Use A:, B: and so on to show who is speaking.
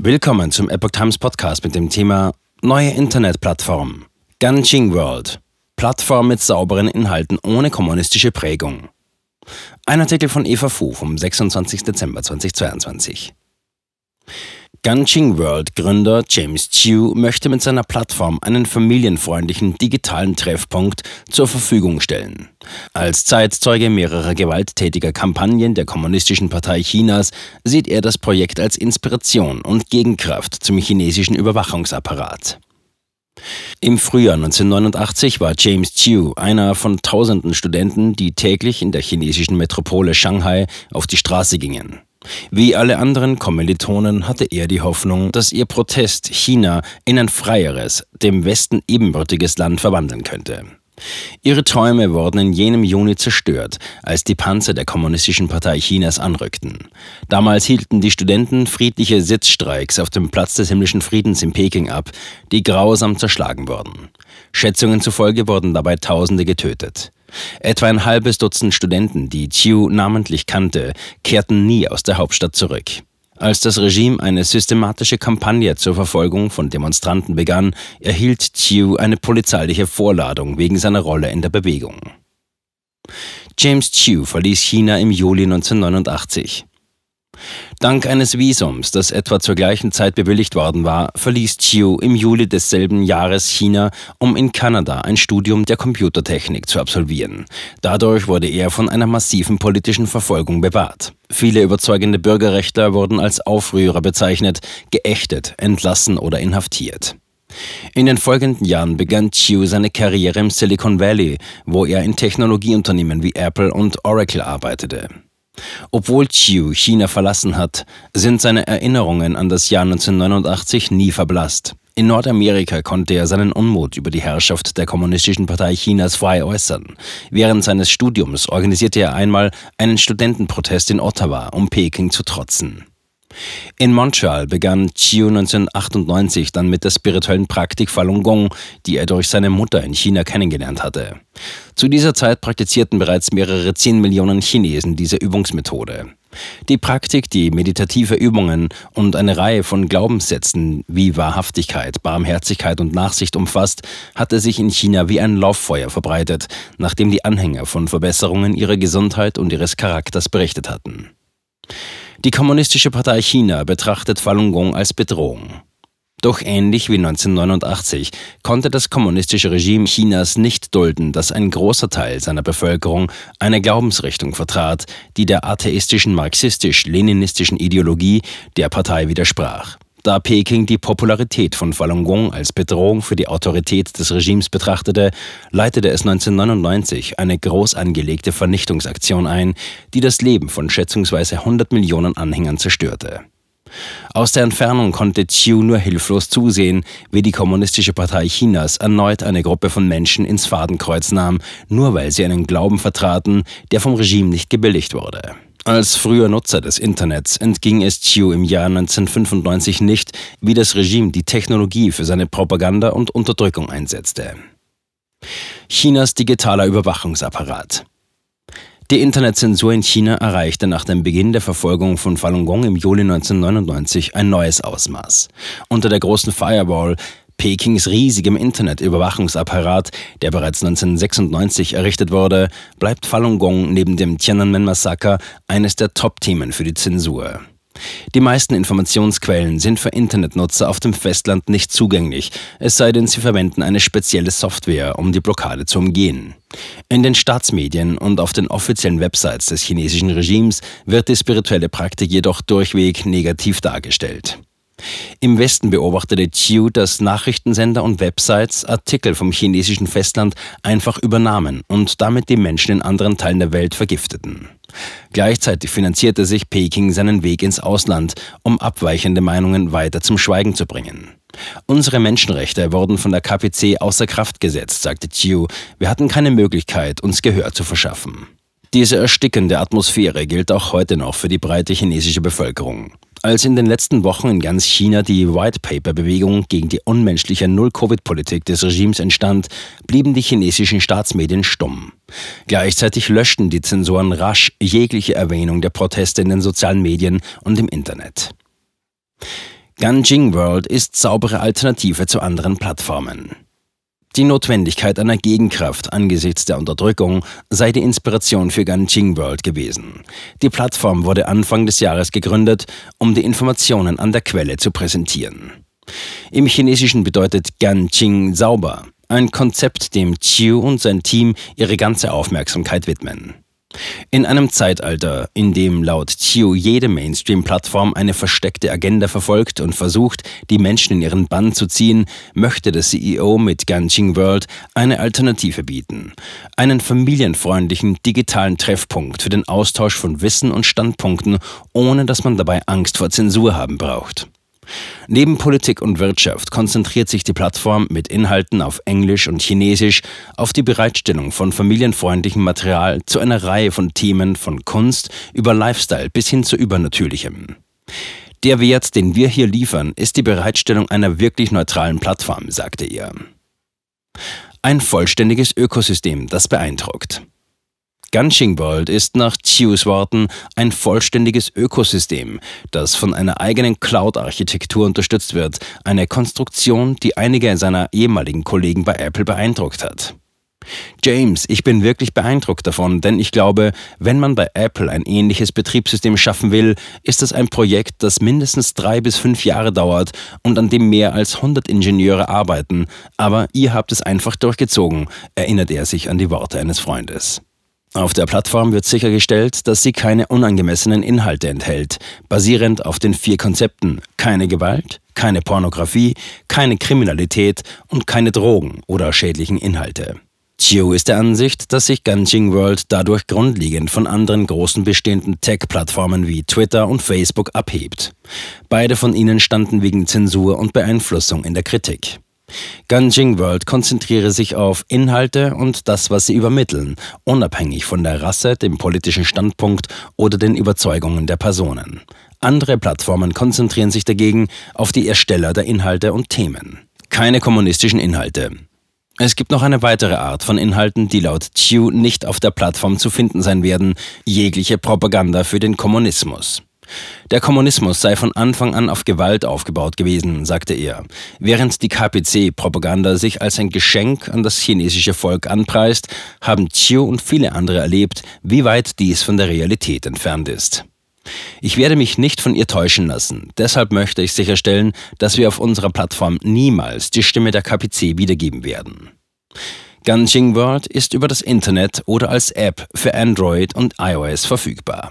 A: Willkommen zum Epoch Times Podcast mit dem Thema Neue Internetplattform. Ganjing World. Plattform mit sauberen Inhalten ohne kommunistische Prägung. Ein Artikel von Eva Fu vom 26. Dezember 2022. Ganjing World Gründer James Chu möchte mit seiner Plattform einen familienfreundlichen digitalen Treffpunkt zur Verfügung stellen. Als Zeitzeuge mehrerer gewalttätiger Kampagnen der Kommunistischen Partei Chinas sieht er das Projekt als Inspiration und Gegenkraft zum chinesischen Überwachungsapparat. Im Frühjahr 1989 war James Chu einer von tausenden Studenten, die täglich in der chinesischen Metropole Shanghai auf die Straße gingen. Wie alle anderen Kommilitonen hatte er die Hoffnung, dass ihr Protest China in ein freieres, dem Westen ebenbürtiges Land verwandeln könnte. Ihre Träume wurden in jenem Juni zerstört, als die Panzer der Kommunistischen Partei Chinas anrückten. Damals hielten die Studenten friedliche Sitzstreiks auf dem Platz des himmlischen Friedens in Peking ab, die grausam zerschlagen wurden. Schätzungen zufolge wurden dabei Tausende getötet. Etwa ein halbes Dutzend Studenten, die Chiu namentlich kannte, kehrten nie aus der Hauptstadt zurück. Als das Regime eine systematische Kampagne zur Verfolgung von Demonstranten begann, erhielt Chiu eine polizeiliche Vorladung wegen seiner Rolle in der Bewegung. James Chiu verließ China im Juli 1989. Dank eines Visums, das etwa zur gleichen Zeit bewilligt worden war, verließ Chiu im Juli desselben Jahres China, um in Kanada ein Studium der Computertechnik zu absolvieren. Dadurch wurde er von einer massiven politischen Verfolgung bewahrt. Viele überzeugende Bürgerrechtler wurden als Aufrührer bezeichnet, geächtet, entlassen oder inhaftiert. In den folgenden Jahren begann Chiu seine Karriere im Silicon Valley, wo er in Technologieunternehmen wie Apple und Oracle arbeitete. Obwohl Chiu China verlassen hat, sind seine Erinnerungen an das Jahr 1989 nie verblasst. In Nordamerika konnte er seinen Unmut über die Herrschaft der Kommunistischen Partei Chinas frei äußern. Während seines Studiums organisierte er einmal einen Studentenprotest in Ottawa, um Peking zu trotzen. In Montreal begann Chiu 1998 dann mit der spirituellen Praktik Falun Gong, die er durch seine Mutter in China kennengelernt hatte. Zu dieser Zeit praktizierten bereits mehrere 10 Millionen Chinesen diese Übungsmethode. Die Praktik, die meditative Übungen und eine Reihe von Glaubenssätzen wie Wahrhaftigkeit, Barmherzigkeit und Nachsicht umfasst, hatte sich in China wie ein Lauffeuer verbreitet, nachdem die Anhänger von Verbesserungen ihrer Gesundheit und ihres Charakters berichtet hatten. Die Kommunistische Partei China betrachtet Falun Gong als Bedrohung. Doch ähnlich wie 1989 konnte das kommunistische Regime Chinas nicht dulden, dass ein großer Teil seiner Bevölkerung eine Glaubensrichtung vertrat, die der atheistischen marxistisch-leninistischen Ideologie der Partei widersprach. Da Peking die Popularität von Falun Gong als Bedrohung für die Autorität des Regimes betrachtete, leitete es 1999 eine groß angelegte Vernichtungsaktion ein, die das Leben von schätzungsweise 100 Millionen Anhängern zerstörte. Aus der Entfernung konnte Chiu nur hilflos zusehen, wie die Kommunistische Partei Chinas erneut eine Gruppe von Menschen ins Fadenkreuz nahm, nur weil sie einen Glauben vertraten, der vom Regime nicht gebilligt wurde. Als früher Nutzer des Internets entging es Chiu im Jahr 1995 nicht, wie das Regime die Technologie für seine Propaganda und Unterdrückung einsetzte. Chinas digitaler Überwachungsapparat. Die Internetzensur in China erreichte nach dem Beginn der Verfolgung von Falun Gong im Juli 1999 ein neues Ausmaß. Unter der großen Firewall Pekings riesigem Internetüberwachungsapparat, der bereits 1996 errichtet wurde, bleibt Falun Gong neben dem Tiananmen-Massaker eines der Top-Themen für die Zensur. Die meisten Informationsquellen sind für Internetnutzer auf dem Festland nicht zugänglich, es sei denn, sie verwenden eine spezielle Software, um die Blockade zu umgehen. In den Staatsmedien und auf den offiziellen Websites des chinesischen Regimes wird die spirituelle Praktik jedoch durchweg negativ dargestellt. Im Westen beobachtete Chiu, dass Nachrichtensender und Websites Artikel vom chinesischen Festland einfach übernahmen und damit die Menschen in anderen Teilen der Welt vergifteten. Gleichzeitig finanzierte sich Peking seinen Weg ins Ausland, um abweichende Meinungen weiter zum Schweigen zu bringen. Unsere Menschenrechte wurden von der KPC außer Kraft gesetzt, sagte Chiu. Wir hatten keine Möglichkeit, uns Gehör zu verschaffen. Diese erstickende Atmosphäre gilt auch heute noch für die breite chinesische Bevölkerung. Als in den letzten Wochen in ganz China die White Paper-Bewegung gegen die unmenschliche Null-Covid-Politik des Regimes entstand, blieben die chinesischen Staatsmedien stumm. Gleichzeitig löschten die Zensoren rasch jegliche Erwähnung der Proteste in den sozialen Medien und im Internet. Ganjing World ist saubere Alternative zu anderen Plattformen. Die Notwendigkeit einer Gegenkraft angesichts der Unterdrückung sei die Inspiration für Ganjing World gewesen. Die Plattform wurde Anfang des Jahres gegründet, um die Informationen an der Quelle zu präsentieren. Im Chinesischen bedeutet Ganjing sauber, ein Konzept, dem Chiu und sein Team ihre ganze Aufmerksamkeit widmen. In einem Zeitalter, in dem laut Chiu jede Mainstream-Plattform eine versteckte Agenda verfolgt und versucht, die Menschen in ihren Bann zu ziehen, möchte der CEO mit Ganjing World eine Alternative bieten. Einen familienfreundlichen digitalen Treffpunkt für den Austausch von Wissen und Standpunkten, ohne dass man dabei Angst vor Zensur haben braucht. Neben Politik und Wirtschaft konzentriert sich die Plattform mit Inhalten auf Englisch und Chinesisch auf die Bereitstellung von familienfreundlichem Material zu einer Reihe von Themen von Kunst über Lifestyle bis hin zu Übernatürlichem. Der Wert, den wir hier liefern, ist die Bereitstellung einer wirklich neutralen Plattform, sagte er. Ein vollständiges Ökosystem, das beeindruckt. Ganjing World ist nach Chius Worten ein vollständiges Ökosystem, das von einer eigenen Cloud-Architektur unterstützt wird, eine Konstruktion, die einige seiner ehemaligen Kollegen bei Apple beeindruckt hat. James, ich bin wirklich beeindruckt davon, denn ich glaube, wenn man bei Apple ein ähnliches Betriebssystem schaffen will, ist es ein Projekt, das mindestens drei bis fünf Jahre dauert und an dem mehr als 100 Ingenieure arbeiten, aber ihr habt es einfach durchgezogen, erinnert er sich an die Worte eines Freundes. Auf der Plattform wird sichergestellt, dass sie keine unangemessenen Inhalte enthält, basierend auf den vier Konzepten keine Gewalt, keine Pornografie, keine Kriminalität und keine Drogen oder schädlichen Inhalte. Chiu ist der Ansicht, dass sich Ganjing World dadurch grundlegend von anderen großen bestehenden Tech-Plattformen wie Twitter und Facebook abhebt. Beide von ihnen standen wegen Zensur und Beeinflussung in der Kritik. Ganjing World konzentriere sich auf Inhalte und das, was sie übermitteln, unabhängig von der Rasse, dem politischen Standpunkt oder den Überzeugungen der Personen. Andere Plattformen konzentrieren sich dagegen auf die Ersteller der Inhalte und Themen. Keine kommunistischen Inhalte. Es gibt noch eine weitere Art von Inhalten, die laut Chiu nicht auf der Plattform zu finden sein werden, jegliche Propaganda für den Kommunismus. Der Kommunismus sei von Anfang an auf Gewalt aufgebaut gewesen, sagte er, während die KPC-Propaganda sich als ein Geschenk an das chinesische Volk anpreist, haben Chiu und viele andere erlebt, wie weit dies von der Realität entfernt ist. Ich werde mich nicht von ihr täuschen lassen. Deshalb möchte ich sicherstellen, dass wir auf unserer Plattform niemals die Stimme der KPC wiedergeben werden. Ganjing World ist über das Internet oder als App für Android und iOS verfügbar.